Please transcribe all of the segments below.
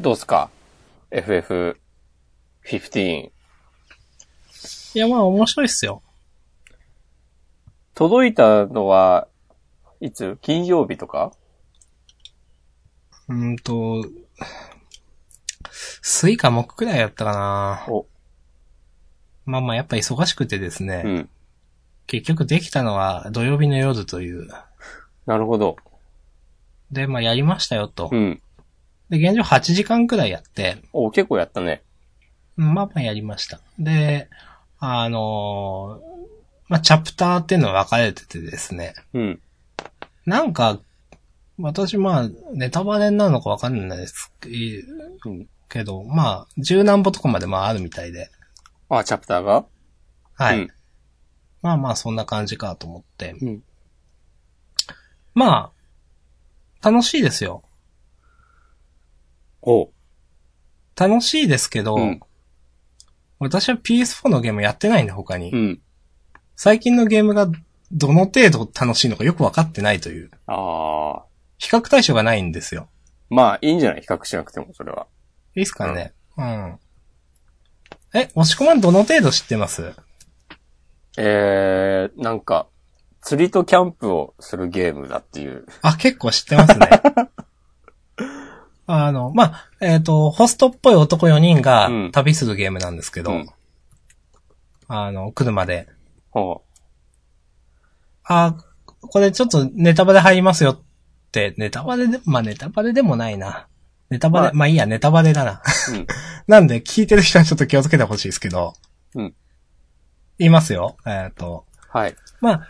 どうすか ?FF15。いや、まあ面白いっすよ。届いたのは、いつ？金曜日とか？うーんと、水か木くらいやったかなお、まあまあやっぱ忙しくてですね、うん。結局できたのは土曜日の夜という。なるほど。で、まあやりましたよと。うん。で、現状8時間くらいやって、お、結構やったね。まあまあやりました。で、あのーまあチャプターっていうのは分かれててですね、うん。なんか、私まあ、ネタバレなのかわかんないですうん。けど、まあ、十何歩とかまでまああるみたいで。あ、チャプターが？はい。うんまあまあ、そんな感じかと思って。うん。まあ、楽しいですよ。お楽しいですけど、うん私は PS4 のゲームやってないんで、他に。うん。最近のゲームがどの程度楽しいのかよくわかってないという。ああ。比較対象がないんですよ。まあ、いいんじゃない比較しなくても、それは。いいっすかね。うん。え、押し込まんどの程度知ってます？えー、なんか、釣りとキャンプをするゲームだっていう。あ、結構知ってますね。あの、まあ、えっ、と、ホストっぽい男4人がうん旅するゲームなんですけど、うんあの、車で。ほあ、これちょっとネタバレ入りますよって、ネタバレで、まあネタバレでもないな。ネタバレ、まあまあいいや、ネタバレだな。う。うん。なんで、聞いてる人はちょっと気をつけてほしいですけど。うん。言いますよ。えっ、と、はい。まあ、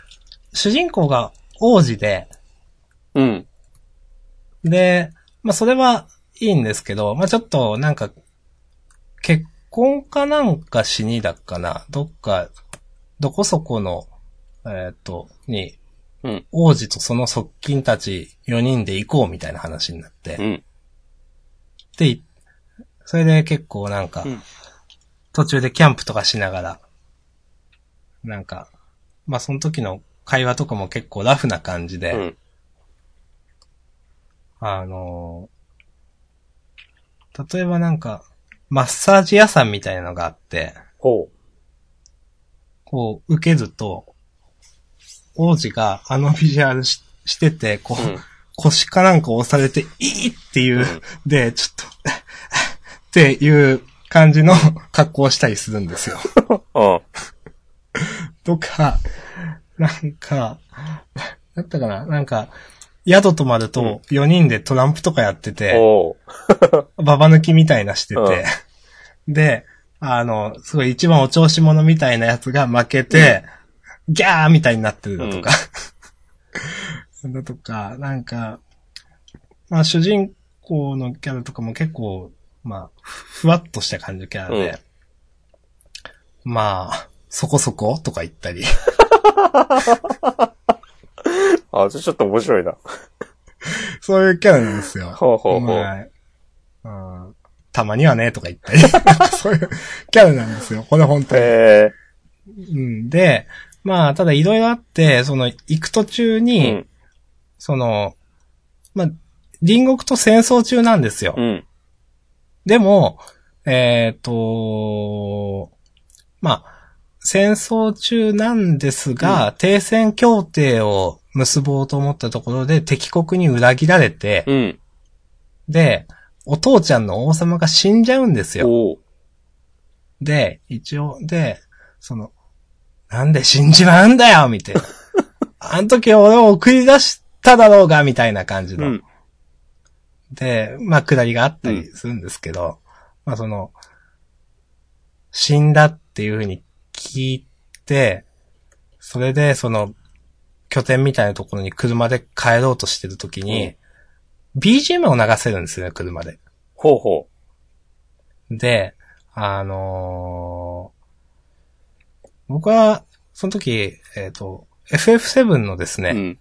主人公が王子で、うん。で、まあそれはいいんですけど、まあちょっとなんか、結婚かなんかしにだっかな、どっか、どこそこの、えっ、と、に、うん。王子とその側近たち4人で行こうみたいな話になって、うん。で、いそれで結構なんかうん、途中でキャンプとかしながら、なんか、まあその時の会話とかも結構ラフな感じで、うん。あのー例えばなんか、マッサージ屋さんみたいなのがあって、ほこう、受けると、王子があのビジュアルししてて、こう、う。うん。腰かなんか押されて、いいっていう、うんで、ちょっと、っていう感じの格好をしたりするんですよ。うん。とか、なんか、だったかな？なんか、宿泊まると4人でトランプとかやってて。ババ抜きみたいなしてて、で、あの、すごい一番お調子者みたいなやつが負けて、ギャーみたいになってるだとか、だとか、なんか、まあ主人公のキャラとかも結構、まあ、ふわっとした感じのキャラで、まあ、そこそことか言ったり、あ、ちょちょっと面白いな。そういうキャラなんですよ。ほうほうほう。はいうんたまにはね、とか言ったり、そういうキャラなんですよ。これ本当に。えうんで、まあ、ただいろいろあって、その、行く途中ー。うに、ん。その、まあ、隣国と戦争中なんですよ。うん。でも、えっ、と、まあ、戦争中なんですが、停戦協定を結ぼうと思ったところで敵国に裏切られて、うん。で、お父ちゃんの王様が死んじゃうんですよ。で、一応、で、その、なんで死んじまうんだよみたいな。あの時俺を送り出しただろうがみたいな感じの。うん。で、まあ、下りがあったりするんですけど、まあ、その、死んだっていうふうに聞いて、それで、その、拠点みたいなところに車で帰ろうとしてるときに、BGM を流せるんですよね、車で。ほうほで、あのー僕は、その時、えっ、と、FF7 のですう。ね、うん。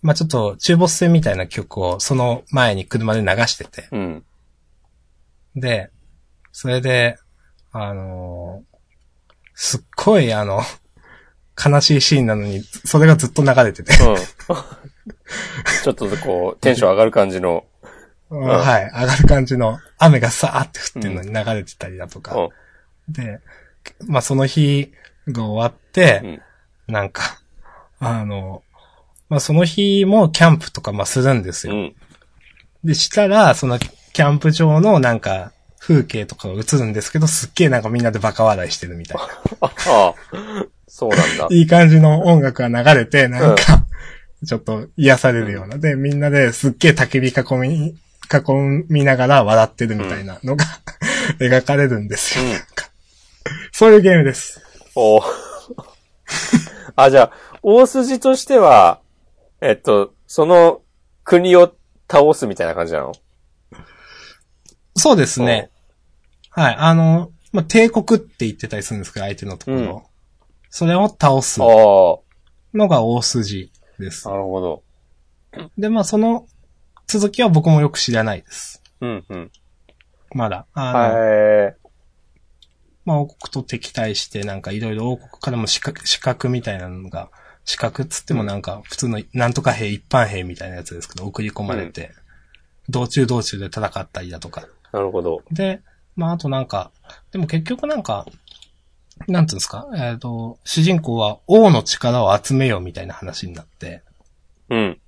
まあちょっと中ボス戦みたいな曲をその前に車で流してて、うん。で、それで、あのーすっごいあの、悲しいシーンなのに、それがずっと流れてて、うん。ちょっとこう、テンション上がる感じの。はい、上がる感じの雨がさーって降ってるのに流れてたりだとか。うん。で、まあその日が終わって、なんか、あの、まあその日もキャンプとかまあするんですよ。うん。で、したら、そのキャンプ場のなんか風景とかが映るんですけど、すっげえなんかみんなでバカ笑いしてるみたいな。そうなんだ。いい感じの音楽が流れて、なんか、ちょっと癒されるような。で、みんなですっげえ焚き火囲み、囲みながら笑ってるみたいなのが、描かれるんですよ。うんなんかそういうゲームです。おーあ、じゃあ、大筋としては、えっと、その国を倒すみたいな感じなの？そうですね。はい。あの、まあ、帝国って言ってたりするんですけど、相手のところ。うんそれを倒すあのあ、が大筋ですな。るほど。で、まあ、その続きは僕もよく知らないです。うん、うん。まだ。あの、はい。まあ、王国と敵対して、なんかいろいろ王国からも資格、資格みたいなのが、資格っつってもなんか普通のなんとか兵、一般兵みたいなやつですけど、送り込まれて、道中道中で戦ったりだとか。なるほど。で、まあ、あとなんか、でも結局なんか、なんていうんですか、えっ、と、主人公は王の力を集めようみたいな話になって、うん。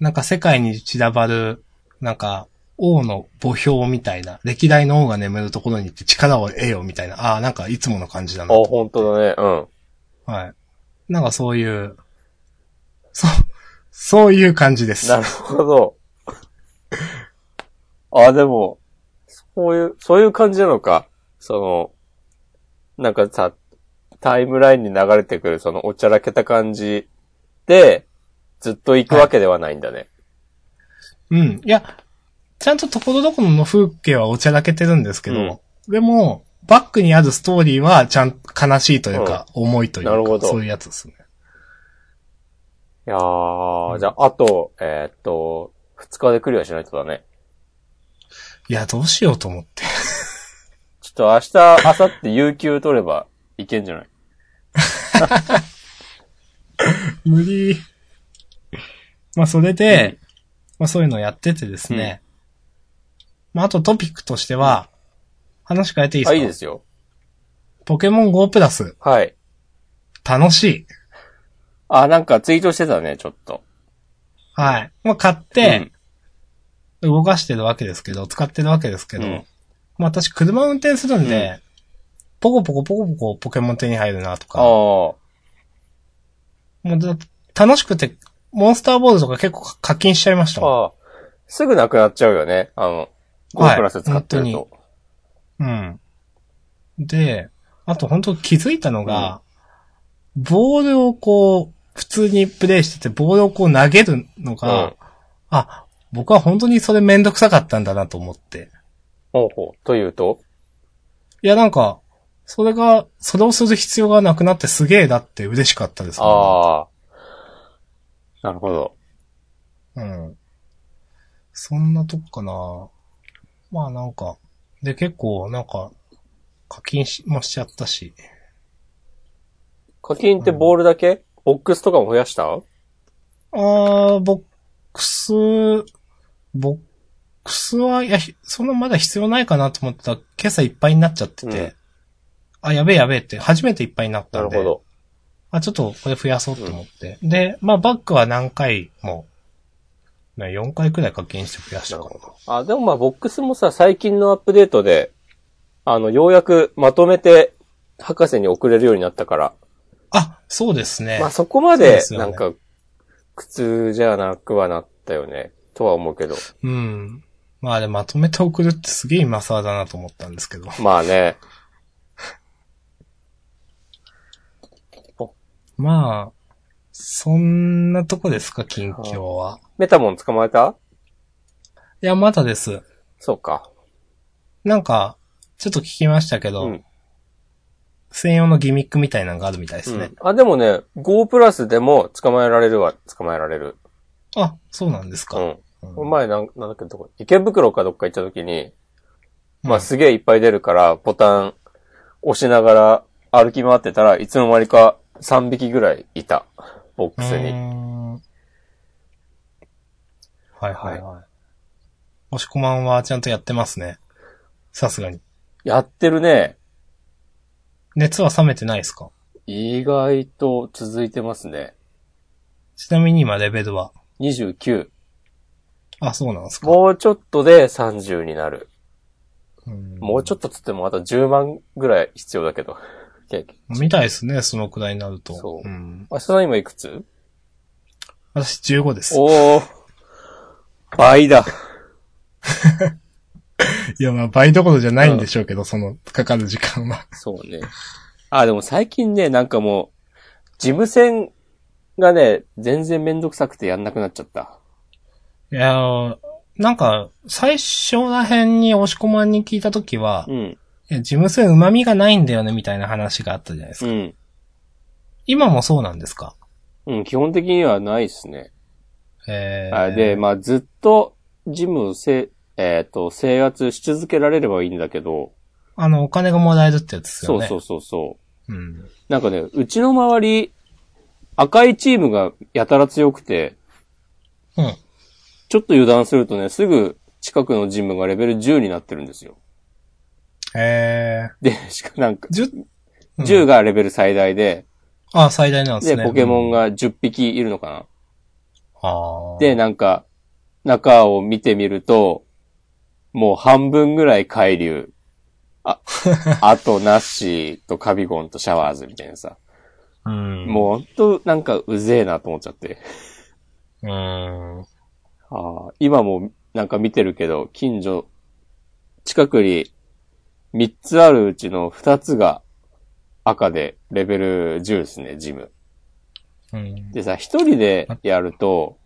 なんか世界に散らばる、なんか、王の墓標みたいな、歴代の王が眠るところに行って力を得ようみたいな、ああ、なんかいつもの感じだあ、な。本当だね。うん。はい。なんかそういう、そう、そういう感じです。なるほど。あ、でも、そういう、そういう感じなのか。その、なんかさ、タイムラインに流れてくるそのおちゃらけた感じで、ずっと行くわけではないんだね。うん。いや、ちゃんとところどころの風景はおちゃらけてるんですけど、うんでも、バックにあるストーリーはちゃんと悲しいというか、重いというか、なるほどそういうやつですね。いやー、じゃあ、あと、えーっと、二日でクリアしないとだね。いや、どうしようと思って。ちょっと明日、明後日有給取ればいけんじゃない？無理。まあ、それで、まあ、そういうのやっててですね。まあ、あとトピックとしては、話変えていいですあ、かいいですよ。ポケモン GO プラス、はい。楽しい。あ、なんかツイートしてたね、ちょっと。はい。まあ、買って、動かしてるわけですけど、使ってるわけですけど、うんまあ、私車運転するんで、ポコポコポコポコポケモン手に入るなとか、ああ、もうだ楽しくて、モンスターボールとか結構課金しちゃいましたもん。ああ、すぐなくなっちゃうよね。あの、はい GO プラス使ってる本と。うん。で、あと本当気づいたのが、ボールをこう、普通にプレイしてて、ボールをこう投げるのが、うんあ、僕は本当にそれめんどくさかったんだなと思って。ほうほう。というと？いやなんか、それが、それをする必要がなくなってすげえだって嬉しかったです、ああ。なるほど。うん。そんなとこかな。まあなんか、で結構なんか、課金しもしちゃったし。課金ってボールだけ、ボックスとかも増やした？あー、ボックス、ボックスは、いや、ひそんなまだ必要ないかなと思ってたら、今朝いっぱいになっちゃってて、うんあ、やべえやべえって、初めていっぱいになったで、なんるほど。あ、ちょっとこれ増やそうと思って。で、まあバックは何回も、ね、4回くらい課金して増やしたかな。あ、でもまあボックスもさ、最近のアップデートで、あの、ようやくまとめて、博士に送れるようになったから。あ、そうですね。まあそこまでなんか、苦痛じゃなくはなったよね。とは思うけど。うん。まああれまとめて送るってすげえ今更だなと思ったんですけど。まあね。まあ、そんなとこですか、近況は。メタモン捕まえた？いや、まだです。そうか。なんか、ちょっと聞きましたけど、うん専用のギミックみたいなのがあるみたいですね。うんあ、でもね、5プラスでも捕まえられるは捕まえられる。あ、そうなんですか。うん。うん前なん、なんだっけ、どこ、池袋かどっか行った時に、まあうんすげえいっぱい出るから、ボタン押しながら歩き回ってたらいつの間にか3匹ぐらいいた。ボックスに。んはいはいはい。押し込まんはちゃんとやってますね。さすがに。やってるね。熱は冷めてないですか？意外と続いてますね。ちなみに今レベルは？29。あ、そうなんですか。もうちょっとで30になる。うんもうちょっとつってもあと10万ぐらい必要だけど。経験見たいですね、そのくらいになると。そううん。明日の今いくつ？私15です。おー。倍だ。いや、まあ倍どころじゃないんでしょうけど、その、かかる時間は。そうね。あ、でも最近ね、なんかもう、事務戦がね、全然めんどくさくてやんなくなっちゃった。いやーなんか、最初ら辺に押し込まんに聞いたときは、うん。いや事務性旨味がないんだよね、みたいな話があったじゃないですか。うん。今もそうなんですか？うん、基本的にはないっすね。えー、あで、まあずっと、ジムをせ、えっ、と、制圧し続けられればいいんだけど、あの、お金がもらえるってやつですよね。そうそうそうそう。う。うん。なんかね、うちの周り、赤いチームがやたら強くて、うん。ちょっと油断するとね、すぐ近くのジムがレベル10になってるんですよ。えで、しかなんか、ー、10、うん10がレベル最大で、あ、最大なんですで、ね。ポケモンうん。が10匹いるのかな。あーで、なんか、中を見てみると、もう半分ぐらい海流。あ、あとナッシーとカビゴンとシャワーズみたいなさ。うん。もうほんとなんかうぜえなと思っちゃって。う。うん。ああ今もなんか見てるけど、近所、近くに3つあるうちの2つが赤でレベル10ですね、ジム。うん。でさ、一人でやると、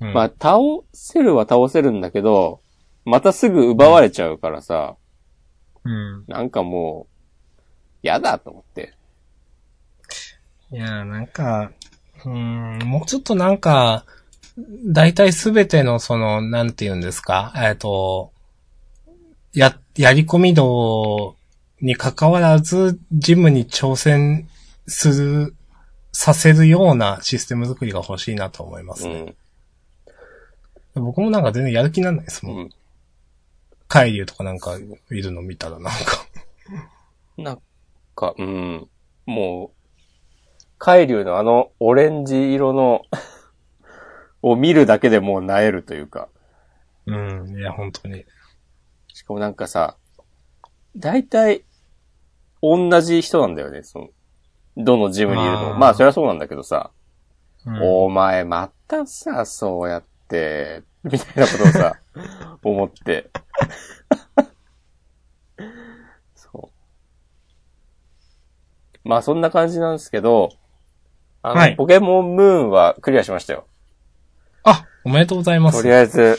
うんまあ、倒せるは倒せるんだけど、またすぐ奪われちゃうからさ、うん。なんかもう、嫌だと思って。いや、なんか、うーん、もうちょっとなんか、大体すべてのその、なんて言うんですか、えっ、と、や、やり込み度に関わらず、ジムに挑戦する、させるようなシステム作りが欲しいなと思いますね。うん。僕もなんか全然やる気にならないですもん。うん。海流とかなんかいるの見たらなんか。なんか、うん。もう、海流のあのオレンジ色のを見るだけでもう萎えるというか。うん、いや、本当に。しかもなんかさ、大体、同じ人なんだよね、その、どのジムにいるの。まあ、そりゃそうなんだけどさ、うんお前またさ、そうやって、みたいなことをさ、思って。そう。まあそんな感じなんですけど、あの、はいポケモンムーンはクリアしましたよ。あ、おめでとうございます。とりあえず、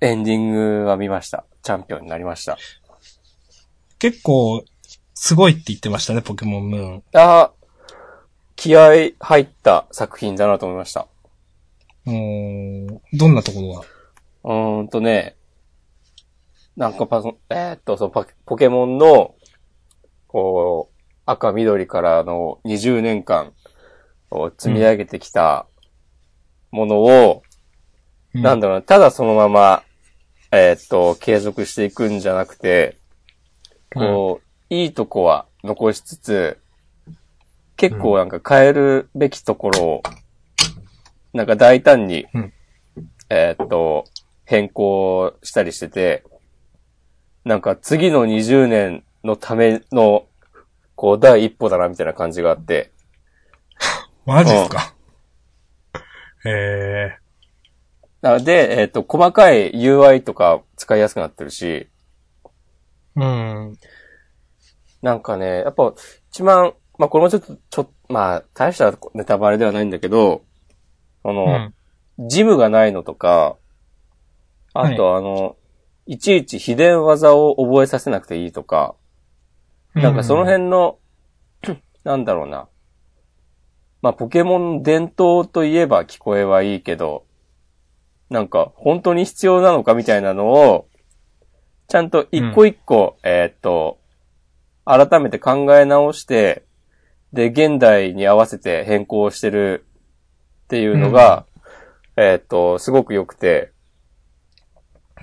エンディングは見ました。チャンピオンになりました。結構、すごいって言ってましたね、ポケモンムーン。あー気合入った作品だなと思いました。うーん、どんなところが？うーんとね、なんかパソ、えーっと、そう、ポケポケモンの、こう、赤緑からの20年間を積み上げてきたものを、なんだろうな、ただそのまま、えーっと、継続していくんじゃなくて、こう、いいとこは残しつつ、結構なんか変えるべきところを、なんか大胆に、うん。えーっと、変更したりしてて、なんか次の20年のための、こう、第一歩だな、みたいな感じがあって、マジっすか、へえ。なので、えーっと、細かい UI とか使いやすくなってるし、うん。なんかね、やっぱ、一番、まあ、これもちょっと、ちょっと、まあ、大したネタバレではないんだけど、あうの、ん。ジムがないのとか、あとあの、いちいち秘伝技を覚えさせなくていいとか、なんかその辺の、なんだろうな。まあ、ポケモンの伝統といえば聞こえはいいけど、なんか本当に必要なのかみたいなのを、ちゃんと一個一個、えーっと、改めて考え直して、で、現代に合わせて変更してるっていうのが、えーっと、すごく良くて、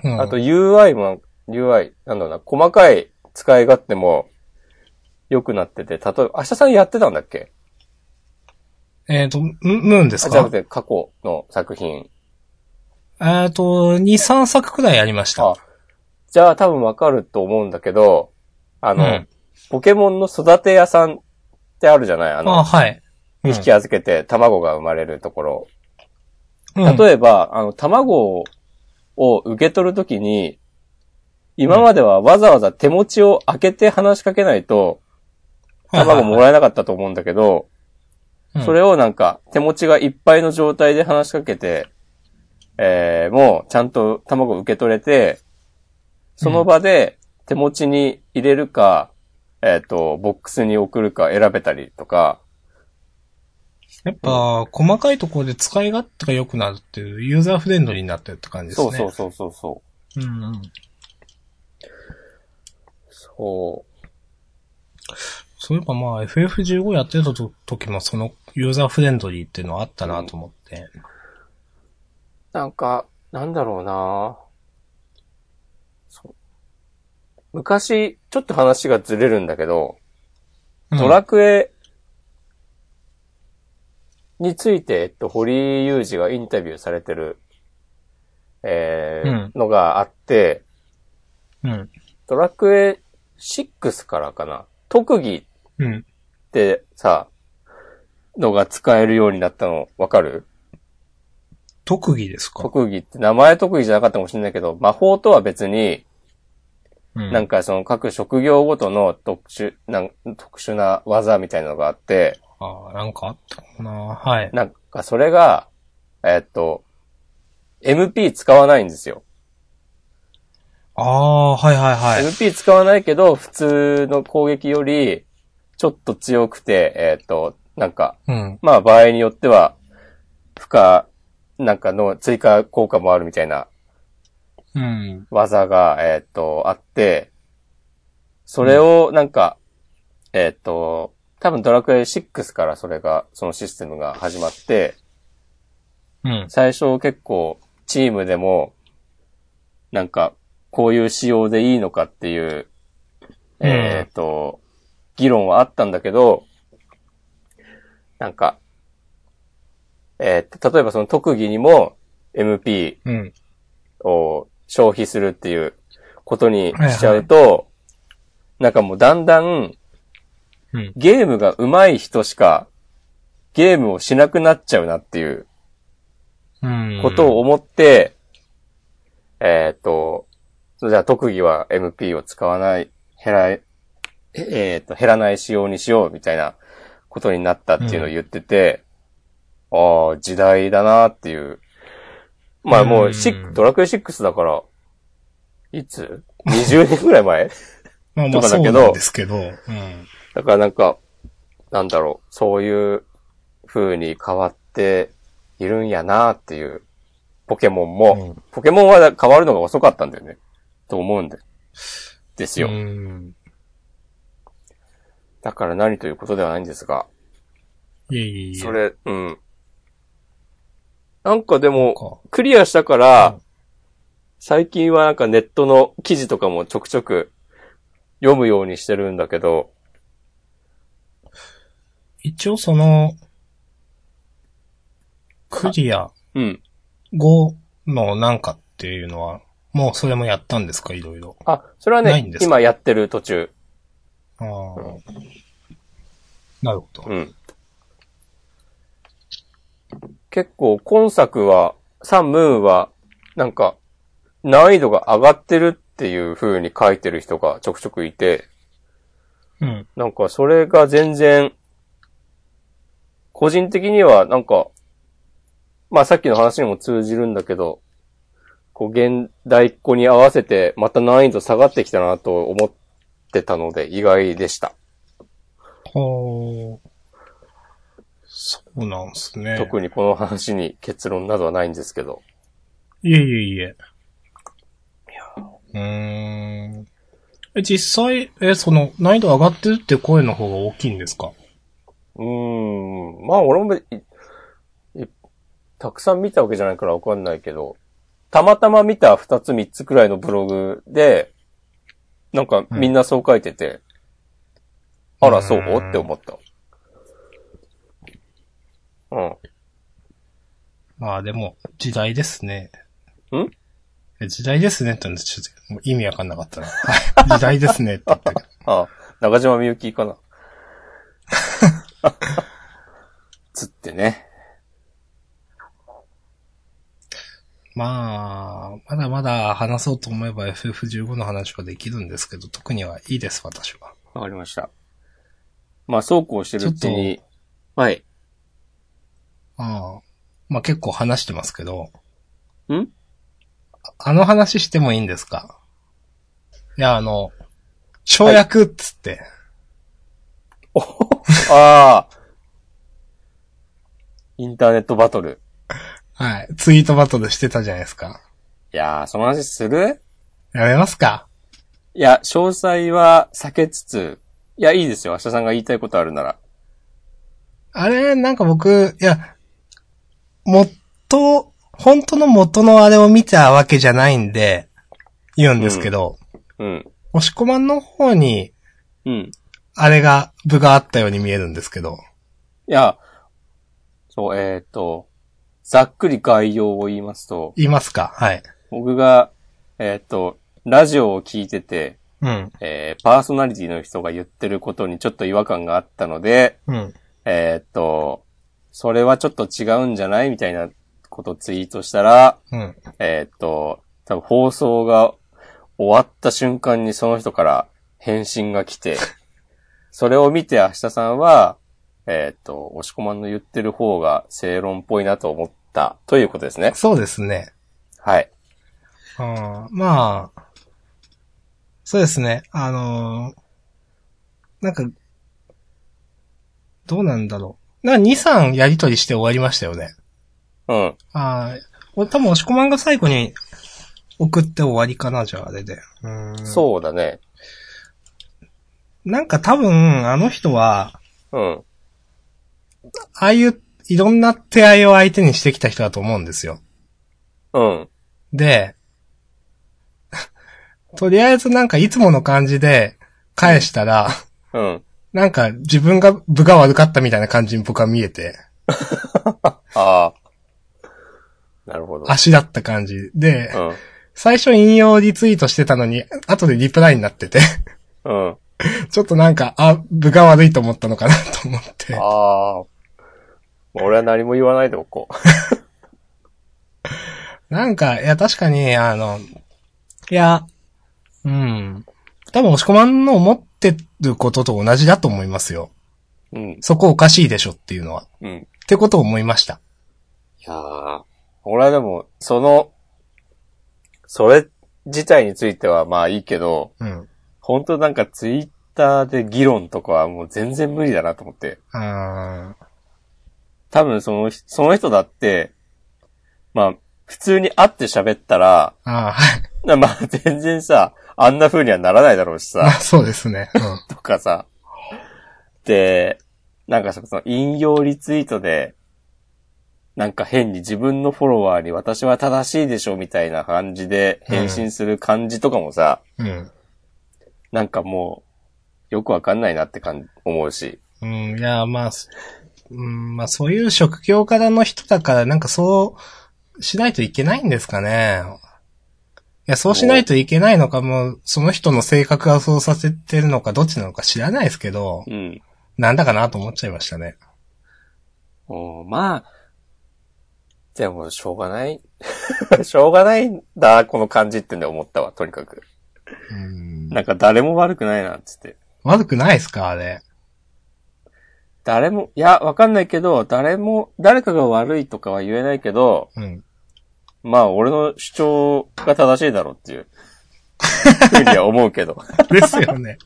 うん。あと UI も、UI、なんだろうな、細かい使い勝手も良くなってて、例えば、明日さんやってたんだっけ？えっ、と、ムムーンですあ、じゃなかくて過去の作品。えっと、2、3作くらいありました。あ、じゃあ多分わかると思うんだけど、あの、うんポケモンの育て屋さんってあるじゃない？あの、あ、はい。うん2匹預けて卵が生まれるところ。うん例えば、あの、卵を受け取るときに、今まではわざわざ手持ちを開けて話しかけないと、卵もらえなかったと思うんだけど、それを、をなんか手持ちがいっぱいの状態で話しかけて、えー、もうちゃんと卵を受け取れて、その場で手持ちに入れるか、えっ、と、ボックスに送るか選べたりとか、やっぱ、細かいところで使い勝手が良くなるっていう、ユーザーフレンドリーになってるって感じですね。そうそうそうそうそう。うんうん。そう。そういえばまあ、FF15 やってた時もそのユーザーフレンドリーっていうのはあったなと思って。なんか、なんだろうな昔、ちょっと話がずれるんだけど、うんドラクエについて、えっと、堀井雄二がインタビューされてる、えーうんのがあって、うん。ドラクエ6からかな。特技うん。ってさ、のが使えるようになったのわかる？特技ですか？特技って名前特技じゃなかったかもしれないけど、魔法とは別に、うんなんかその各職業ごとの特殊、なん特殊な技みたいなのがあって、ああ、なんかあったかな？はい。なんかそれが、えっと、MP 使わないんですよ。ああ、はいはいはい。MP 使わないけど、普通の攻撃より、ちょっと強くて、えっと、なんか、うん。まあ場合によっては、負荷なんかの追加効果もあるみたいなうん。技が、えっ、と、あって、それをなんか、えっ、と、多分ドラクエ6からそれが、そのシステムが始まって、うん。最初結構チームでも、なんか、こういう仕様でいいのかっていう、うんえっ、と、議論はあったんだけど、なんか、えー例えばその特技にも MP うん。を消費するっていうことにしちゃうと、なんかもうだんだんうん。ゲームが上手い人しかゲームをしなくなっちゃうなっていううん。ことを思って、えーっと、それじゃあ特技は MP を使わない、減ら、ええーっと、減らない仕様にしようみたいなことになったっていうのを言ってて、ああ、時代だなっていう。まあもうシドラクエ6だから、いつ ?20 年ぐらい前？まあまあそうとかだけどなんですけど。うん。だからなんか、なんだろう、そういう風に変わっているんやなっていう、ポケモンも、うんポケモンは変わるのが遅かったんだよね。と思うんで。ですよ。うん。だから何ということではないんですが、いえいえいえ。それ、うん。なんかでも、か。クリアしたから、うん最近はなんかネットの記事とかもちょくちょく読むようにしてるんだけど、一応その、クリアうん。5のなんかっていうのは、もうそれもやったんですか？いろいろ。あ、それはね今やってる途中。ああ。なるほど。うん。結構今作は、サン・ムーンは、なんか、難易度が上がってるっていう風に書いてる人がちょくちょくいて、うん。なんかそれが全然、個人的にはなんか、まあさっきの話にも通じるんだけど、こう現代っ子に合わせてまた難易度下がってきたなと思ってたので意外でした。ほー。そうなんですね。特にこの話に結論などはないんですけど。いえいえいえ。うーん。え、実際、え、その、難易度上がってるって声の方が大きいんですか？うーん。まあ俺もいいたくさん見たわけじゃないからわかんないけど、たまたま見た二つ三つくらいのブログで、なんかみんなそう書いてて、あら、そう？うんって思った。うん。まあでも、時代ですね。ん？え時代ですねって言うんでちょっともう意味わかんなかったな。は い時代ですねって言ったけど。あ、中島みゆきかな。つってね。まあ、まだまだ話そうと思えば FF15 の話はできるんですけど、特にはいいです、私は。わかりました。まあ、そうこうしてるうちに、はい。ああ。まあ結構話してますけど、ん？あの話してもいいんですか？いや、あの、跳躍っつって、ああ。インターネットバトル。はい、ツイートバトルしてたじゃないですか。いやー、その話する？やめますか？いや、詳細は避けつつ、いや、いいですよ。明日さんが言いたいことあるなら。あれ、なんか僕、いや、元、本当の元のあれを見たわけじゃないんで、言うんですけど、うん。押し込まんの方に、うん。あれが、部があったように見えるんですけど、いや、そう、えっ、と、ざっくり概要を言いますと、言いますか？はい。僕が、えっ、と、ラジオを聞いてて、うん、えーパーソナリティの人が言ってることにちょっと違和感があったので、うん、えっ、と、それはちょっと違うんじゃない？みたいなことをツイートしたら、うん。えっ、と、多分放送が終わった瞬間にその人から返信が来て、それを見て明日さんは、えっ、と、押し込まんの言ってる方が正論っぽいなと思ったということですね。そうですね。はい。あーまあ、そうですね。あのーなんか、どうなんだろう。な、2、3やりとりして終わりましたよね。うん。ああ、俺多分押し込まんが最後に送って終わりかな、じゃああれで。うーんそうだね。なんか多分、あの人は、うん。ああいういろんな手合いを相手にしてきた人だと思うんですよ。うん。で、とりあえずなんかいつもの感じで返したら、うん。なんか自分が部が悪かったみたいな感じに僕は見えて、ああ。なるほど。足だった感じで、うん。最初引用リツイートしてたのに、後でリプライになってて、うん。ちょっとなんか、あ、部が悪いと思ったのかなと思って。ああ。俺は何も言わないでおこ なんか、いや、確かに、あの、いや、うん。多分、押し込まんの思ってることと同じだと思いますよ。う。うん。そこおかしいでしょっていうのは。うん。ってことを思いました。いやー、俺はでも、その、それ自体についてはまあいいけど、うん。本当なんかツイッターで議論とかはもう全然無理だなと思って。あ多分その人、その人だって、まあ、普通に会って喋ったら、あ、はい。なまあ全然さ、あんな風にはならないだろうしまあ、さ、そうですね。うん。とかさ。で、なんかその引用リツイートで、なんか変に自分のフォロワーに私は正しいでしょみたいな感じで返信する感じとかもさ、うん。なんかもう、よくわかんないなって感じ、思うし。うん、いや、まあ、すうん、まあ、そういう職業からの人だから、なんかそう、しないといけないんですかね。いや、そうしないといけないのか、もう、その人の性格がそうさせてるのか、どっちなのか知らないですけど、うん。なんだかなと思っちゃいましたね。おーまあ、でも、しょうがない。しょうがないんだ、この感じってね、思ったわ、とにかく。うん。なんか誰も悪くないな、つって。悪くないですかあれ？誰も、いや、わかんないけど、誰も、誰かが悪いとかは言えないけど、うん。まあ、俺の主張が正しいだろうっていう、ふうには思うけど。ですよね。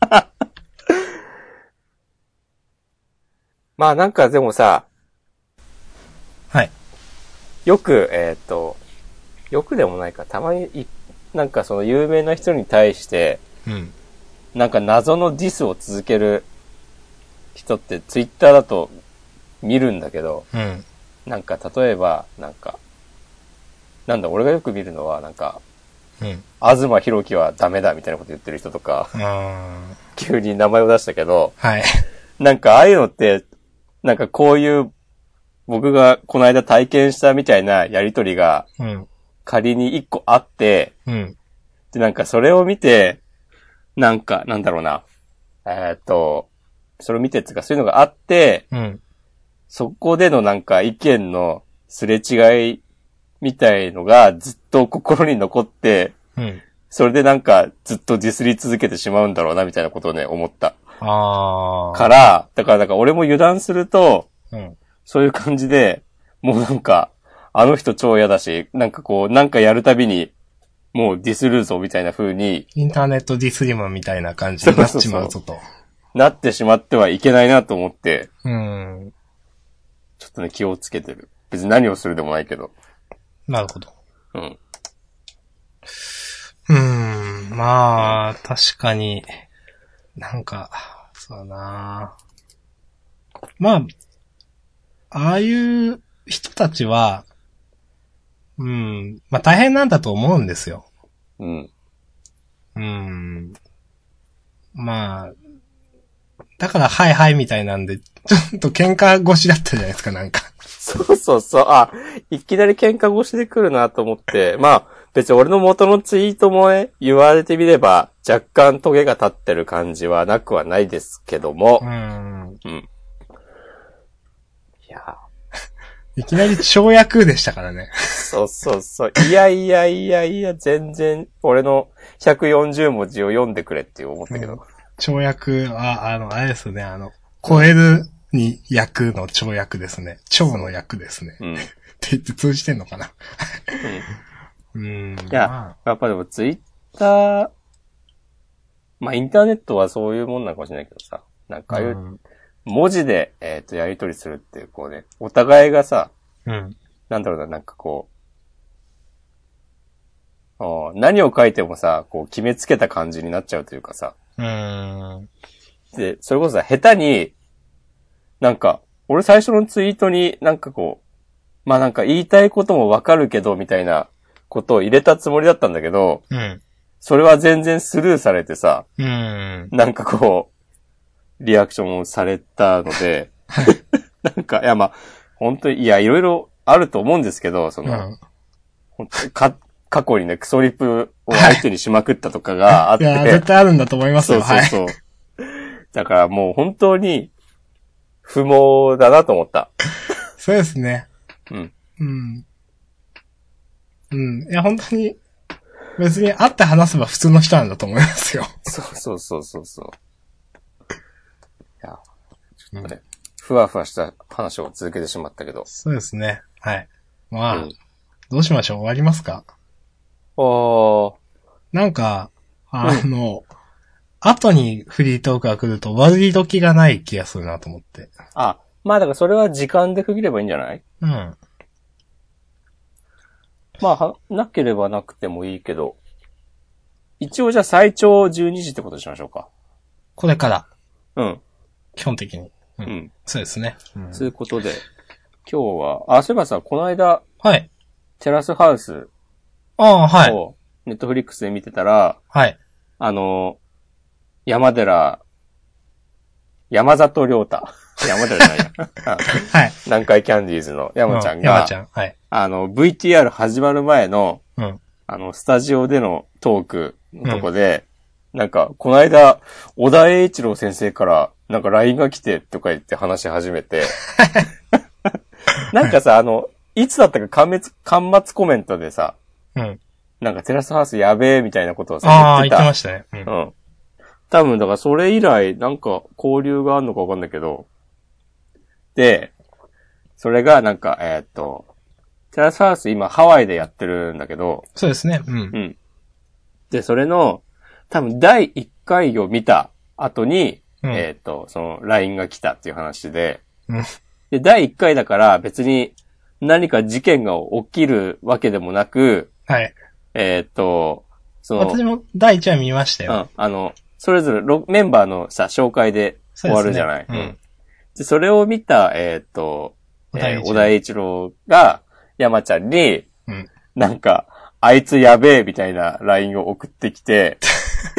まあ、なんかでもさ、はい。よく、えっ、と、よくでもないか、たまにい、なんかその有名な人に対して、うん。なんか謎のディスを続ける人ってツイッターだと見るんだけど、うん。なんか例えば、なんか、なんだ、俺がよく見るのは、なんか、うん。東博樹はダメだみたいなこと言ってる人とか、あ急に名前を出したけど、ーはい。なんかああいうのって、なんかこういう、僕がこの間体験したみたいなやりとりがうん。仮に一個あって、うん。で、なんかそれを見て、なんか、なんだろうな。えーっと、それを見てっていうかそういうのがあって、うん。そこでのなんか意見のすれ違いみたいのがずっと心に残って、うん。それでなんかずっとディスり続けてしまうんだろうなみたいなことをね、思った。あー。から、だからなんか俺も油断すると、うん。そういう感じで、もうなんか、あの人超嫌だし、なんかこう、なんかやるたびに、もうディスるぞみたいな風にインターネットディスリムみたいな感じになっちまうぞと。なってしまってはいけないなと思って、うん。ちょっとね、気をつけてる。別に何をするでもないけど。なるほど。うん。うーん。まあ、確かに、なんか、そうだなまあ、ああいう人たちは、うん。まあ大変なんだと思うんですよ。うん。うん。まあ、だから、はいはいみたいなんで、ちょっと喧嘩越しだったじゃないですか、なんか。そうそうそう。あ、いきなり喧嘩越しで来るなと思って。まあ、別に俺の元のツイートもね、言われてみれば、若干トゲが立ってる感じはなくはないですけどもう。ん。うん。いやいきなり跳躍でしたからね。そうそうそう。いやいやいやいや、全然、俺の140文字を読んでくれって思ったけど。うん跳躍は、あの、あれですね、あの、超えるに役の跳躍ですね。超の役ですね。うん。って言って通じてんのかな。うん。いや、やっぱでもツイッター、まあインターネットはそういうもんなのかもしれないけどさ、なんかああいううん文字で、えっ、と、やり取りするっていう、こうね、お互いがさ、うん。なんだろうな、なんかこう、あー何を書いてもさ、こう決めつけた感じになっちゃうというかさ、うん。で、それこそさ、下手に、なんか、俺最初のツイートになんかこう、まあなんか言いたいこともわかるけど、みたいなことを入れたつもりだったんだけど、うん。それは全然スルーされてさ、うん。なんかこう、リアクションをされたので、なんか、いやまあ、本当に、いや、いろいろあると思うんですけど、その、うん。本当にか、過去にね、クソリプを相手にしまくったとかがあって、いや、絶対あるんだと思いますそうよ。はい。そうそう。だからもう本当に、不毛だなと思った。そうですね。うん。うん。うん。いや、本当に、別に会って話せば普通の人なんだと思いますよ。そうそうそうそうそう。いや、ちょっとね、ふわふわした話を続けてしまったけど。そうですね。はい。まあ、うんどうしましょう？終わりますか？おー、なんか、あの、後にフリートークが来ると割り時がない気がするなと思って。あ、まあだからそれは時間で区切ればいいんじゃない？うん。まあ、はなければなくてもいいけど、一応じゃあ最長12時ってことにしましょうか。これから、うん。基本的に。う。うんん。そうですね。うんいうことで、今日は、あ、そういえばさ、この間、はい。テラスハウスああ、はい。を、ネットフリックスで見てたら、はい。あの、山寺、山里亮太。山寺じゃないや。はい。南海キャンディーズの山ちゃんが、う山ちゃん。はい。あの、VTR 始まる前の、うん。あの、スタジオでのトークのとこで、なんか、この間、小田栄一郎先生から、なんか LINE が来てとか言って話し始めて、なんかさ、あの、いつだったか端末、端末コメントでさ、うん。なんかテラスハウスやべえみたいなことをさ、ああ、言ってた。言ってましたね。うんうん。多分、だからそれ以来、なんか交流があるのかわかんないけど、で、それがなんか、えーっと、テラスハウス今ハワイでやってるんだけど、そうですね。うんう。ん。で、それの、多分第1回を見た後に、うんえーっと、その LINE が来たっていう話で、うんで、第1回だから別に何か事件が起きるわけでもなく、はい。えーっと、その、私も第一話見ましたよ。うん、あの、それぞれろメンバーのさ、紹介で終わるじゃない？ねうんで、それを見た、えーっと、えー小田栄一郎が、山ちゃんに、うんなんか、あいつやべえみたいな LINE を送ってきて、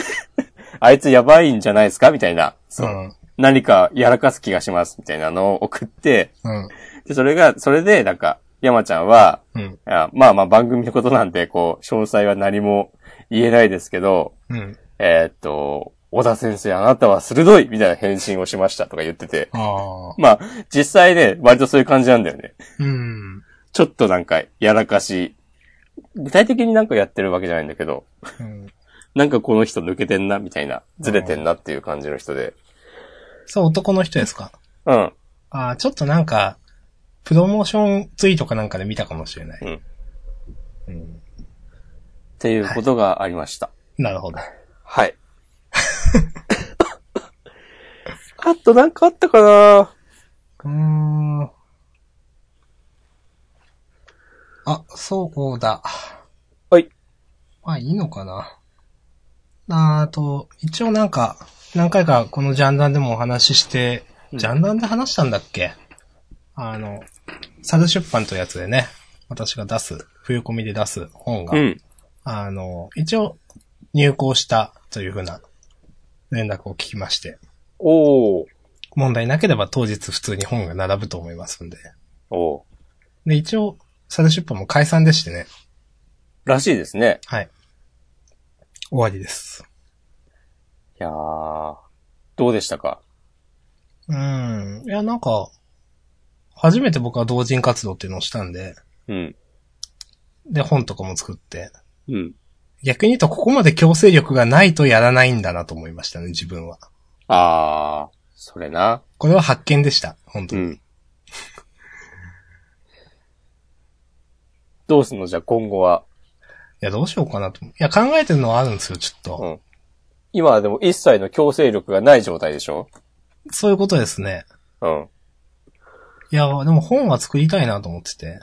あいつやばいんじゃないですか？みたいな。そう。うん。何かやらかす気がします。みたいなのを送って、うん。で、それが、それで、なんか、山ちゃんは、うん。まあまあ番組のことなんで、こう、詳細は何も言えないですけど、うん。えーっと、小田先生、あなたは鋭いみたいな返信をしましたとか言ってて、ああ。まあ、実際ね、割とそういう感じなんだよね。うん。ちょっとなんか、やらかし、具体的になんかやってるわけじゃないんだけど、うん。なんかこの人抜けてんな、みたいな、ずれてんなっていう感じの人で。そう、男の人ですか？うん。ああ、ちょっとなんか、プロモーションツイートかなんかで見たかもしれない。うん。うん。っていうことがありました。なるほど。はい。あとなんかあったかな？うーん。あ、そうこうだ。はい。まあいいのかな？あーと、一応なんか、何回かこのジャンダンでもお話しして、うんジャンダンで話したんだっけ？あの、サル出版というやつでね、私が出す、冬込みで出す本が、うん。あの、一応入稿したというふうな連絡を聞きまして、おー。問題なければ当日普通に本が並ぶと思いますんで。おー。で、一応、サル出版も解散でしてね。らしいですね。はい。終わりです。いやー。どうでしたか？うん。いや、なんか、初めて僕は同人活動っていうのをしたんで、うん。で、本とかも作って、うん。逆に言うとここまで強制力がないとやらないんだなと思いましたね、自分は。あー。それな。これは発見でした、本当に。うん。どうすんの？じゃあ今後は。いや、どうしようかなと。いや、考えてるのはあるんですよ、ちょっと。うん。今はでも一切の強制力がない状態でしょ？そういうことですね。うん。いや、でも本は作りたいなと思ってて。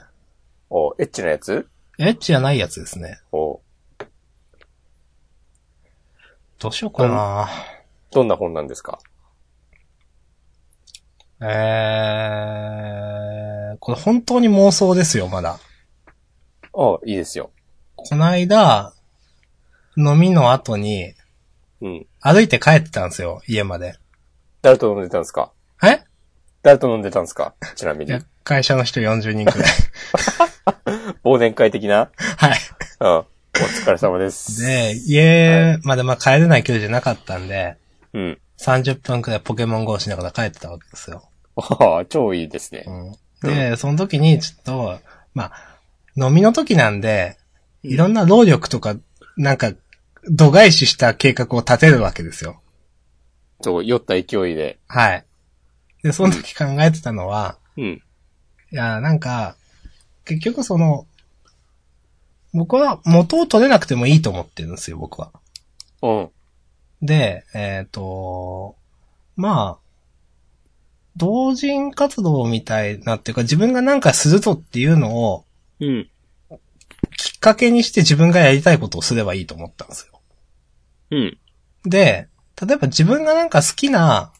おエッチなやつエッチじゃないやつですね。おどうしようかな。どんな本なんですか？えー、これ本当に妄想ですよ、まだ。あいいですよ。この間、飲みの後に、うん。歩いて帰ってたんですよ、家まで。誰と飲んでたんですか？え？誰と飲んでたんですか？ちなみに。会社の人40人くらい。忘年会的な？はい。うん。お疲れ様です。で、家までまあ帰れない距離じゃなかったんで、うん。30分くらいポケモン GO しながら帰ってたわけですよ。ああ、超いいですね。うん。で、その時にちょっと、まあ、飲みの時なんで、いろんな労力とか、なんか、度外視した計画を立てるわけですよ。そう、酔った勢いで。はい。で、その時考えてたのは、うん。いや、なんか、結局その、僕は元を取れなくてもいいと思ってるんですよ、僕は。うん。で、えっ、と、まあ、同人活動みたいなっていうか、自分がなんかするぞっていうのをうん。きっかけにして自分がやりたいことをすればいいと思ったんですよ。うん。で、例えば自分がなんか好きな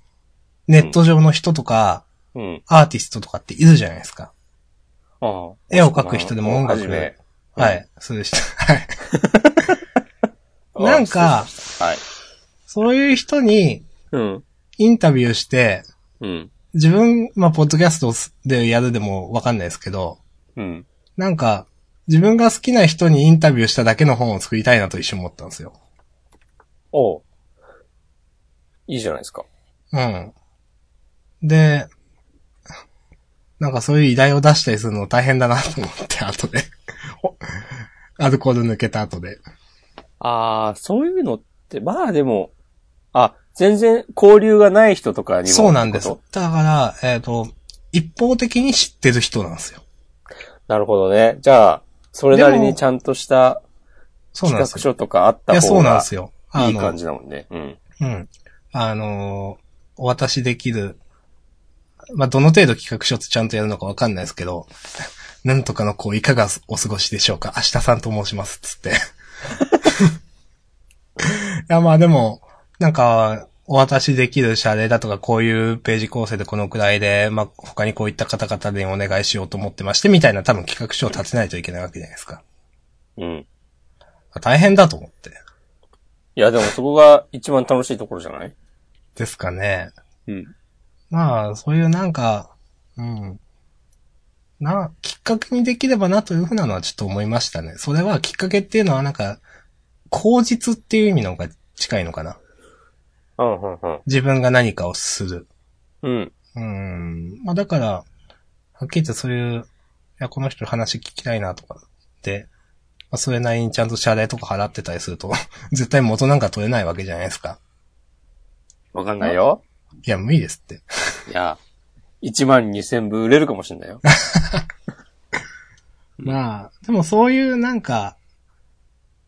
ネット上の人とか、うん。アーティストとかっているじゃないですか。ああ。絵を描く人でも音楽はじめ。はい。そうでした。はい。なんか、はい。そういう人にうん。インタビューして、うん。自分、まあ、ポッドキャストでやるでもわかんないですけど、うん。なんか、自分が好きな人にインタビューしただけの本を作りたいなと一瞬思ったんですよ。おういいじゃないですか。うん。で、なんかそういう依頼を出したりするの大変だなと思って、後で。ほ アルコール抜けた後で。ああ、そういうのって、まあでも、あ、全然交流がない人とかにも。そうなんです。だから、えっ、と、一方的に知ってる人なんですよ。となるほどね。じゃあ、それなりにちゃんとした。企画書とかあったいや、そう方がなんですよ。あのいい感じだもんね。うん。うん。あのーお渡しできる、まあ、どの程度企画書ってちゃんとやるのかわかんないですけど、なんとかの子いかがお過ごしでしょうか？明日さんと申します、つって。いや、まあでも、なんか、お渡しできる謝礼だとか、こういうページ構成でこのくらいで、まあ、他にこういった方々でお願いしようと思ってまして、みたいな多分企画書を立てないといけないわけじゃないですか。うん。大変だと思って。いや、でもそこが一番楽しいところじゃない？ですかね。うん。まあ、そういうなんか、うん。な、きっかけにできればなというふうなのはちょっと思いましたね。それはきっかけっていうのはなんか、口実っていう意味の方が近いのかな。うん、うん、うん。自分が何かをする。うん。うん。まあだから、はっきり言ってそういう、いや、この人話聞きたいなとかって、まあ、それなりにちゃんと謝礼とか払ってたりすると、絶対元なんか取れないわけじゃないですか。わかんないよ。いや、無理ですって。いや、1万2000部売れるかもしんないよ。まあ、でもそういうなんか、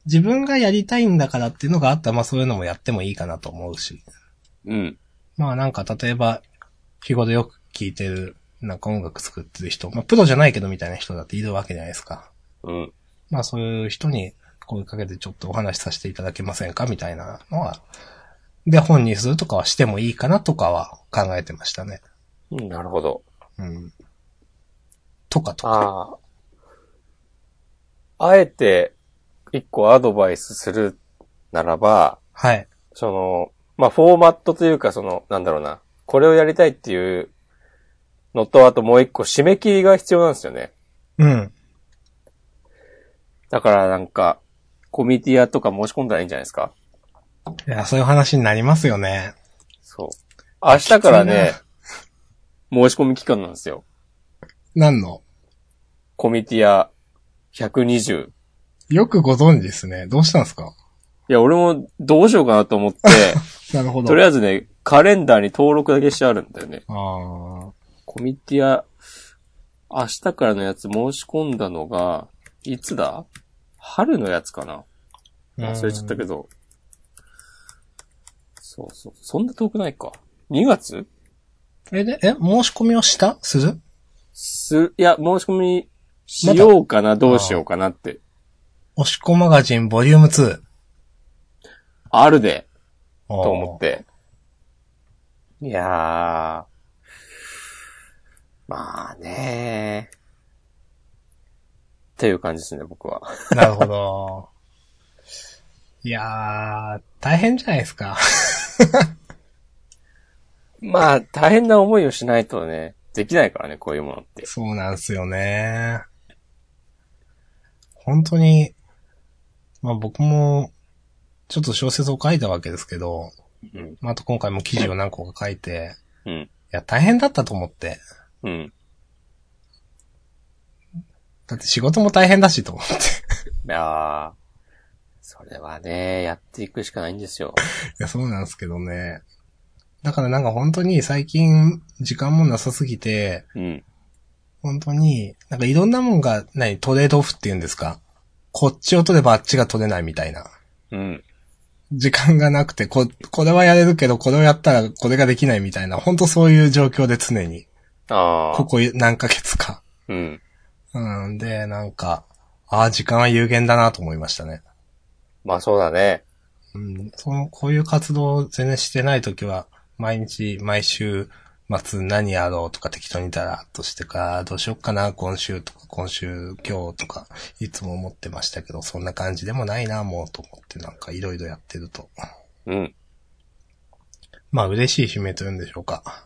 自分がやりたいんだからっていうのがあったら、まあそういうのもやってもいいかなと思うし。うん。まあなんか例えば、日頃よく聴いてる、なんか音楽作ってる人、まあプロじゃないけどみたいな人だっているわけじゃないですか。うん。まあそういう人に声かけてちょっとお話しさせていただけませんかみたいなのは、で本にするとかはしてもいいかなとかは考えてましたね。うん、なるほど。うん。とかとか。ああ。あえて、一個アドバイスするならば、はい。その、まあ、フォーマットというか、その、なんだろうな。これをやりたいっていうのと、あともう一個締め切りが必要なんですよね。うん。だからなんか、コミティアとか申し込んだらいいんじゃないですかいや、そういう話になりますよね。そう。明日からね、申し込み期間なんですよ。何の？コミティア120。よくご存知ですね。どうしたんですか？いや、俺もどうしようかなと思って、なるほど。とりあえずね、カレンダーに登録だけしてあるんだよね。ああ。コミティア、明日からのやつ申し込んだのが、いつだ？春のやつかな忘れちゃったけど。そうそう。そんな遠くないか。2月？え、で、え、申し込みをした？するす、いや、申し込みしようかな、どうしようかなって。押し子マガジンボリューム2。あるで、とと思って。いやー。まあねっていう感じですね、僕は。なるほど。いやー、大変じゃないですか。まあ、大変な思いをしないとね、できないからね、こういうものって。そうなんですよね。本当に、まあ僕も、ちょっと小説を書いたわけですけど、うん。まああと今回も記事を何個か書いて、うん。いや、大変だったと思って。うん。だって仕事も大変だしと思って。いやー。それはね、やっていくしかないんですよ。いや、そうなんですけどね。だからなんか本当に最近時間もなさすぎて、うん。本当に、なんかいろんなもんが、何、トレードオフって言うんですか？こっちを取ればあっちが取れないみたいな。うん。時間がなくて、こ、これはやれるけど、これをやったらこれができないみたいな、本当そういう状況で常に、ああ。ここ何ヶ月か。うん。うん、で、なんか、ああ、時間は有限だなと思いましたね。まあそうだね。うん、その、こういう活動を全然してないときは、毎日、毎週、末何やろうとか適当にだらっとしてから、どうしよっかな、今週とか、今週、今日とか、いつも思ってましたけど、そんな感じでもないな、もうと思って、なんかいろいろやってると。うん。まあ、嬉しい悲鳴と言うんでしょうか。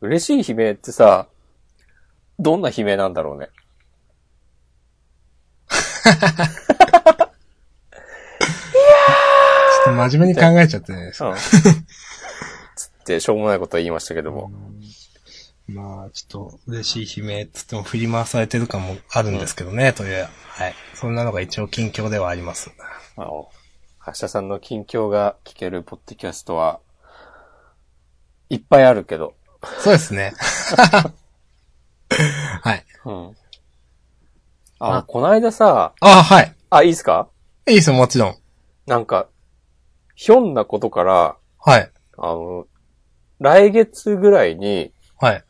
嬉しい悲鳴ってさ、どんな悲鳴なんだろうね。ちょっと真面目に考えちゃってね。うん。つって、しょうもないこと言いましたけども。まあ、ちょっと嬉しい悲鳴っつっても振り回されてる感もあるんですけどね、という。はい。そんなのが一応近況ではあります。あの、橋田さんの近況が聞けるポッドキャストは、いっぱいあるけど。そうですね。はい。うん。あ、あこないださ、あ、はい。あ、いいっすか？いいですよ、もちろん。なんか、ひょんなことから、はい。あの、来月ぐらいに、はい。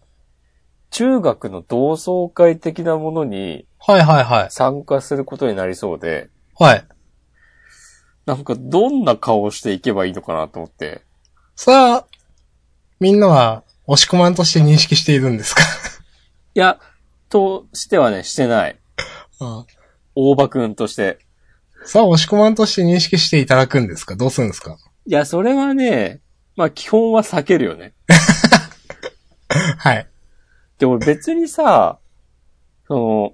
中学の同窓会的なものにはいはいはい。参加することになりそうで、はい。なんかどんな顔をしていけばいいのかなと思って。さあ、みんなは、押し込まんとして認識しているんですか？いや、としてはね、してない。あ大場くんとして。さあ、押し込まんとして認識していただくんですか？どうするんですか？いや、それはね、まあ基本は避けるよね。はい。でも別にさ、その、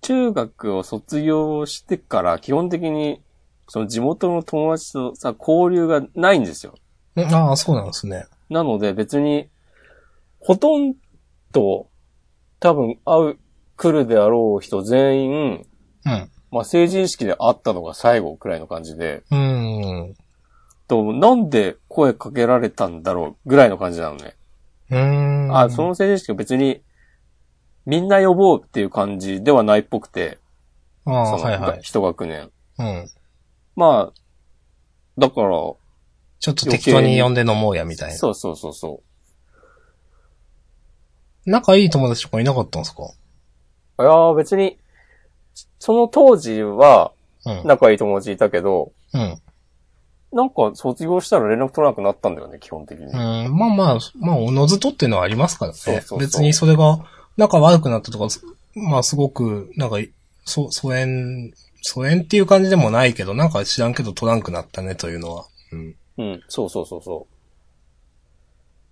中学を卒業してから基本的に、その地元の友達とさ、交流がないんですよ。んああ、そうなんですね。なので別に、ほとんど、多分会う、来るであろう人全員、うん。まあ成人式で会ったのが最後くらいの感じで、うーん。と、なんで声かけられたんだろうぐらいの感じなのね。うーん。あ、その成人式は別に、みんな呼ぼうっていう感じではないっぽくて、ああ、その、はいはい。一学年。うん。まあ、だから、ちょっと適当に呼んで飲もうや、みたいな。そうそうそうそ仲いい友達とかいなかったんですか？う。いやー別に、その当時はうん。仲いい友達いたけど、うん。なんか卒業したら連絡取らなくなったんだよね、基本的に。うん、まあまあ、まあ、おのずとっていうのはありますからね。そうそうそう別にそれが、仲悪くなったとか、まあすごく、なんか、そ、疎遠、疎遠っていう感じでもないけど、なんか知らんけど取らんくなったねというのは。うん。うん、そうそうそうそ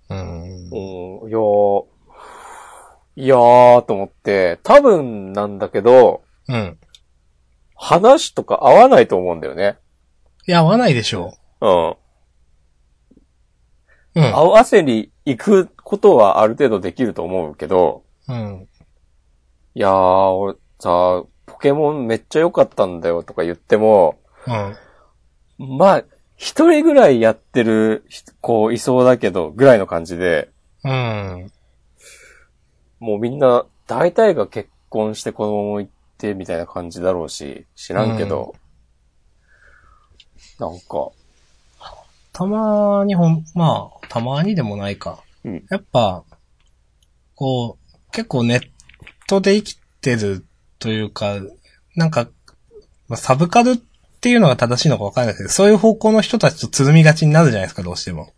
うん。う。うん、いやー、いやーと思って、多分なんだけど、うん。話とか合わないと思うんだよね。いや、合わないでしょうん。う。うん。合わせに行くことはある程度できると思うけど、うん。いやー、俺さ、ポケモンめっちゃ良かったんだよとか言っても、うん。まあ、一人ぐらいやってる子いそうだけど、ぐらいの感じで、うん。もうみんな、大体が結婚して子供もいってみたいな感じだろうし、知らんけど、なんか、たまにほん、まあ、たまにでもないか。うんやっぱ、こう、結構ネットで生きてるというか、なんか、まあ、サブカルっていうのが正しいのかわかんないけど、そういう方向の人たちとつるみがちになるじゃないですか、どうしても。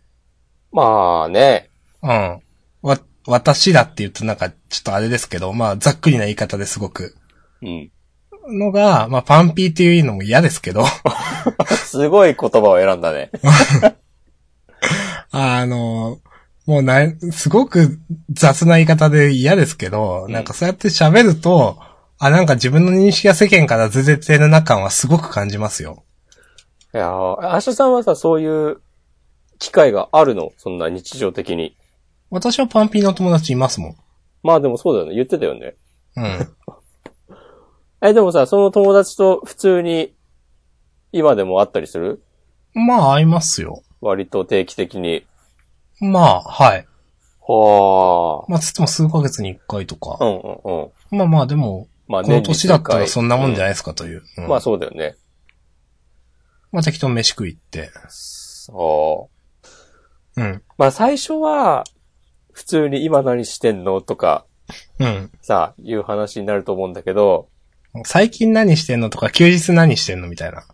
まあね、うん。わ、私だって言うとなんか、ちょっとあれですけど、まあ、ざっくりな言い方ですごく。うん。のが、まあ、パンピーっていうのも嫌ですけど、すごい言葉を選んだね。あの、もうな、すごく雑な言い方で嫌ですけど、うんなんかそうやって喋ると、あ、なんか自分の認識が世間からずれてるな感はすごく感じますよ。いやー、アッシュさんはさ、そういう機会があるの？そんな日常的に。私はパンピーの友達いますもん。まあでもそうだよね。言ってたよね。うん。え、でもさ、その友達と普通に、今でも会ったりする？まあ、合いますよ。割と定期的に。まあ、はい。はまあ、つっても数ヶ月に一回とかあ。。うんうんうん。まあまあ、でも、まあこの年だったらそんなもんじゃない、ないですかという。うんまあそうだよね。まあ適当に飯食い行って。そう。うん。まあ最初は、普通に今何してんのとか、うん。さ、いう話になると思うんだけど、最近何してんのとか、休日何してんのみたいな。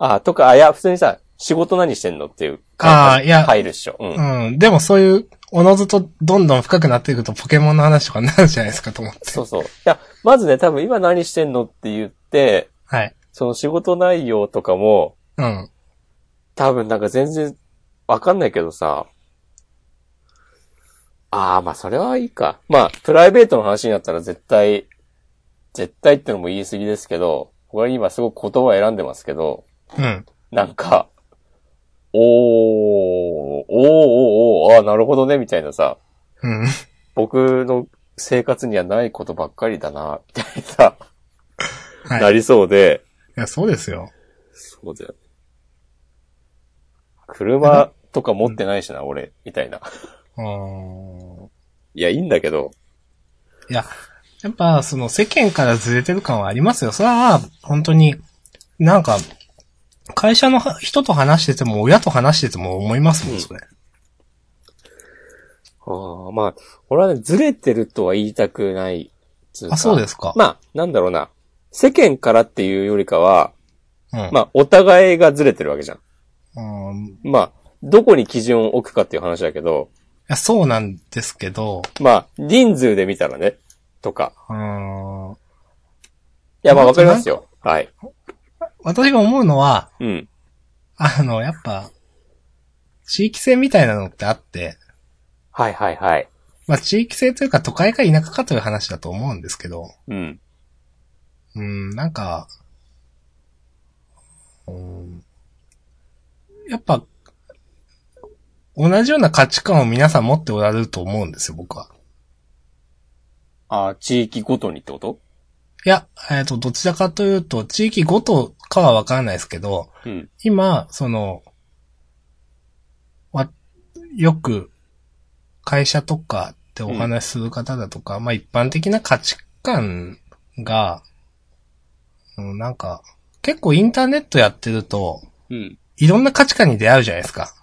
あ、とか、あ、いや、普通にさ、仕事何してんのっていうあーいや入るっしょ。うん。うん。でもそういう、おのずとどんどん深くなっていくとポケモンの話とかになるじゃないですかと思って。そうそう。いや、まずね、多分今何してんのって言って、はい。その仕事内容とかも、うん。多分なんか全然わかんないけどさ、ああ、まあそれはいいか。まあ、プライベートの話になったら絶対、絶対ってのも言い過ぎですけど、これ今すごく言葉を選んでますけど、うん。なんか、おー、おー、おー、おー、ああ、なるほどね、みたいなさ、うん。僕の生活にはないことばっかりだな、みたいなさ、はい。ないりそうで、や、そうですよ。そうだよね。車とか持ってないしな、俺、みたいな。うーん。いや、いいんだけど、いや、やっぱ、その世間からずれてる感はありますよ。それは、本当に、なんか、会社のは人と話してても、親と話してても思いますもん、それ。ああまあ、俺はね、ずれてるとは言いたくないつかあ、そうですか。まあ、なんだろうな。世間からっていうよりかは、うん。まあ、お互いがずれてるわけじゃん。うん、いまあ、どこに基準を置くかっていう話だけど、や、そうなんですけど、まあ、人数で見たらね、とか。うーん。や、まあわかりますよ。はい。私が思うのは、うん。あの、やっぱ、地域性みたいなのってあって、はいはいはい。まあ地域性というか都会か田舎かという話だと思うんですけど、うん。うん、なんか、うん、やっぱ、同じような価値観を皆さん持っておられると思うんですよ、僕は。あ、地域ごとにってこと？いや、えっ、と、どちらかというと、地域ごとかはわからないですけど、うん。今、その、わ、よく、会社とかってお話しする方だとか、まあ一般的な価値観が、うん、なんか、結構インターネットやってると、うん。いろんな価値観に出会うじゃないですか。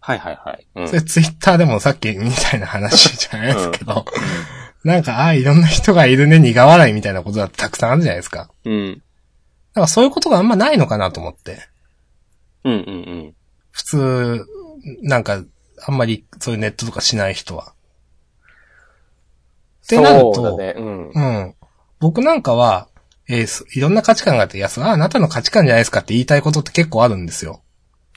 はいはいはい。うんそれツイッターでもさっきみたいな話じゃないですけど、なんか、ああ、いろんな人がいるね、苦笑いみたいなことだってたくさんあるじゃないですか。うん。だからそういうことがあんまないのかなと思って。うんうんうん。普通、なんか、あんまりそういうネットとかしない人は。ってなるとそうだね。うん。うん。僕なんかは、えーすいろんな価値観があって、いや、そあなたの価値観じゃないですかって言いたいことって結構あるんですよ。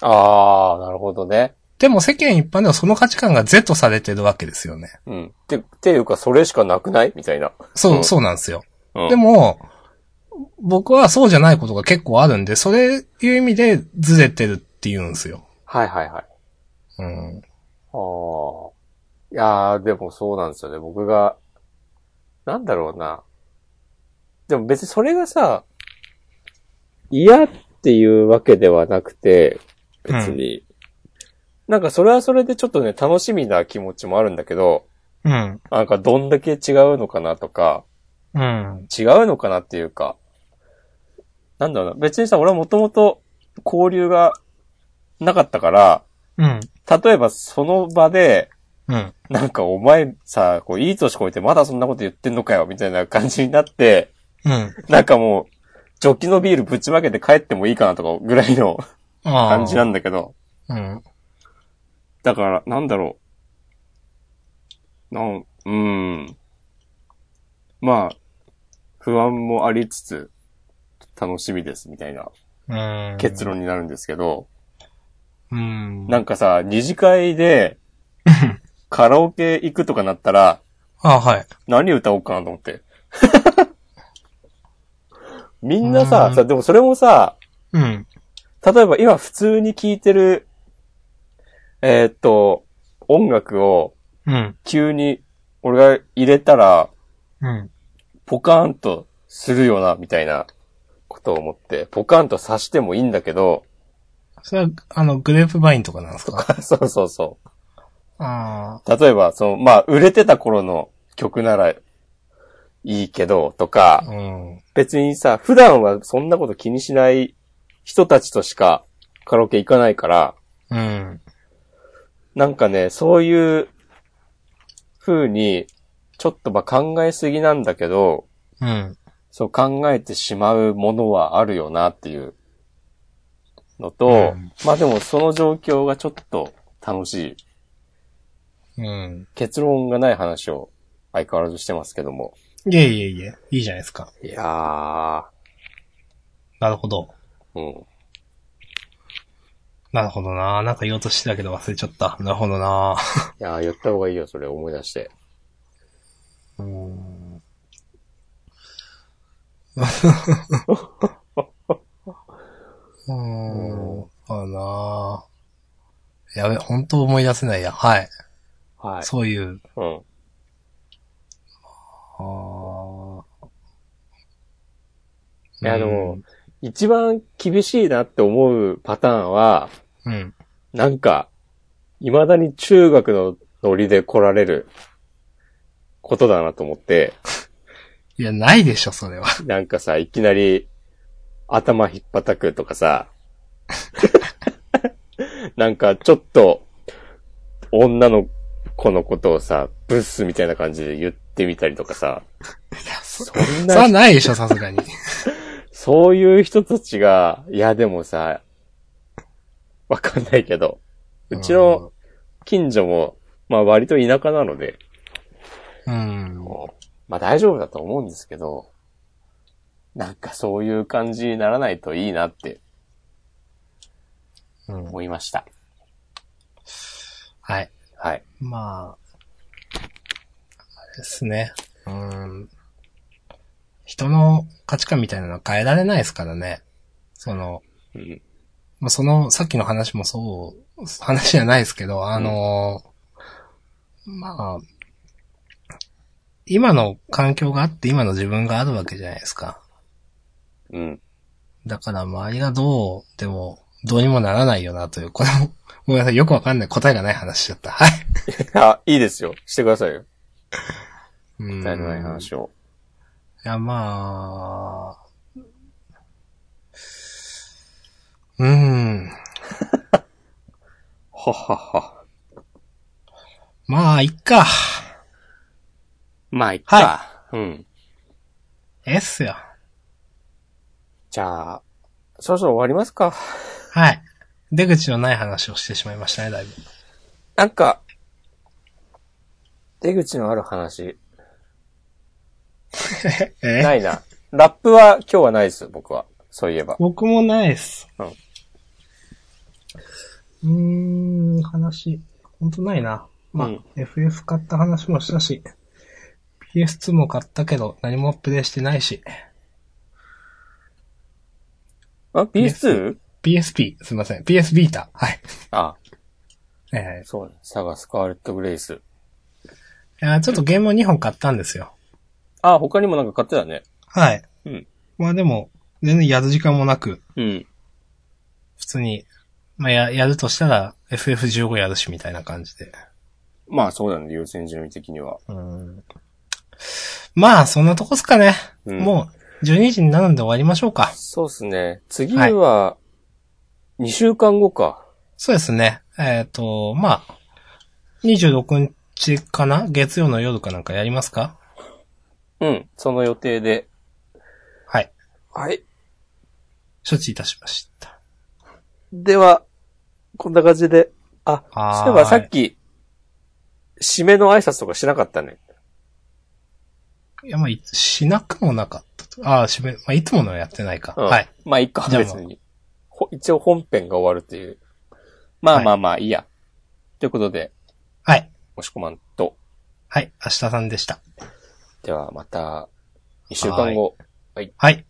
ああ、なるほどね。でも世間一般ではその価値観が Z されてるわけですよね。うん。って、っていうか、それしかなくない？みたいな。そう、うんそうなんですよ。うん。でも、僕はそうじゃないことが結構あるんで、それいう意味でずれてるって言うんですよ。はいはいはい。うん。ああ。いやー、でもそうなんですよね。僕が、なんだろうな。でも別にそれがさ、嫌っていうわけではなくて、別に。なんかそれはそれでちょっとね、楽しみな気持ちもあるんだけど、うん。なんかどんだけ違うのかなとか、うん。違うのかなっていうか、なんだろうな。別にさ、俺はもともと交流がなかったから、うん。例えばその場で、うん。なんかお前さ、こういい年こいてまだそんなこと言ってんのかよ、みたいな感じになって、うん。なんかもう、ジョッキのビールぶちまけて帰ってもいいかなとかぐらいの。感じなんだけど、うん。だから、なんだろう。なん、うーん。まあ、不安もありつつ、楽しみです、みたいなうん。結。論になるんですけど、うん。なんかさ、二次会で カラオケ行くとかなったら、あはい。何歌おうかなと思って。みんなさう、んさ、でもそれもさ、うん。例えば今普通に聴いてる、えーっと、音楽をうん。急に俺が入れたら、うん。ポカーンとするよな、みたいなことを思って、ポカーンとさしてもいいんだけど、それは、あの、グレープバインとかなんですか？そうそうそあう。例えば、その、まあ、売れてた頃の曲ならいいけど、とかあ。、うん。別にさ、普段はそんなこと気にしない人たちとしかカラオケ行かないから、うん。なんかね、そういう風に、ちょっとまあ考えすぎなんだけど、うん。そう考えてしまうものはあるよなっていうのと、うんまあでもその状況がちょっと楽しい。うん。結論がない話を相変わらずしてますけども。いえいえいえ、いいじゃないですか。いやー、なるほど。うん。なるほどななんか言おうとしてたけど忘れちゃった。なるほどないやー、言った方がいいよ、それ思い出して。うーん。うーん。あなやべ、本当思い出せないや。はい。はい。そういう。うん。あーいや、でも、一番厳しいなって思うパターンは、うん。なんか、未だに中学のノリで来られることだなと思って、いや、ないでしょ、それは。なんかさ、いきなり頭引っ叩くとかさ、なんかちょっと女の子のことをさ、ブスみたいな感じで言ってみたりとかさ、そんそれはな、ないでしょ、さすがに。そういう人たちが、いやでもさ、わかんないけど、うちの近所も、まあ割と田舎なので、うん。まあ大丈夫だと思うんですけど、なんかそういう感じにならないといいなってうん。思いました。はい。はい。まあ、あれですね。うん。人の価値観みたいなのは変えられないですからね。その、うん。まあ、その、さっきの話もそう、話じゃないですけど、あの、まあ、今の環境があって今の自分があるわけじゃないですか。うん。だから周りがどうでも、どうにもならないよなという、これも、ごめんなさい、よくわかんない答えがない話しちゃった。はい。あ、いいですよ。してくださいよ。うん答えのない話を。いや、まあ、うーん。ははは。まあ、いっか。まあ、いっか。はうん。ええっすよ。じゃあ、そろそろ終わりますか。はい。出口のない話をしてしまいましたね、だいぶ。なんか、出口のある話、え？ないな。ラップは今日はないです、僕は。そういえば。僕もないっす。うん。うーん、話、ほんとないな。まあ、うん FF 買った話もしたし、PS2 も買ったけど、何もプレイしてないし、あ、PS2? PSP、すいません、PS ビータ。はい。あ、えそうね。サガスカーレット・グレイス。えいやちょっとゲームを2本買ったんですよ。あ、他にもなんか買ってたね。はい。うん。まあでも、全然やる時間もなく、うん。普通に、まあや、やるとしたら FF15 やるしみたいな感じで。まあそうだね、優先順位的には。うん。まあ、そんなとこっすかね。うんもう、12時になるんで終わりましょうか。そうっすね。次は、2週間後か。そうですね。えっ、と、まあ、26日かな？月曜の夜かなんかやりますか？うん。その予定で。はい。はい。処置いたしました。では、こんな感じで。あ、そういえばさっき、締めの挨拶とかしなかったね。いや、まあ、いしなくもなかったと。ああ、しめ、まあ、いつものはやってないか。うん。はい。。まあいいか、別に。ほ一応本編が終わるっていう。まあまあまあ、いいや。ということで、はい。もしこまんと、はい。明日さんでした。ではまた、2週間後。はい。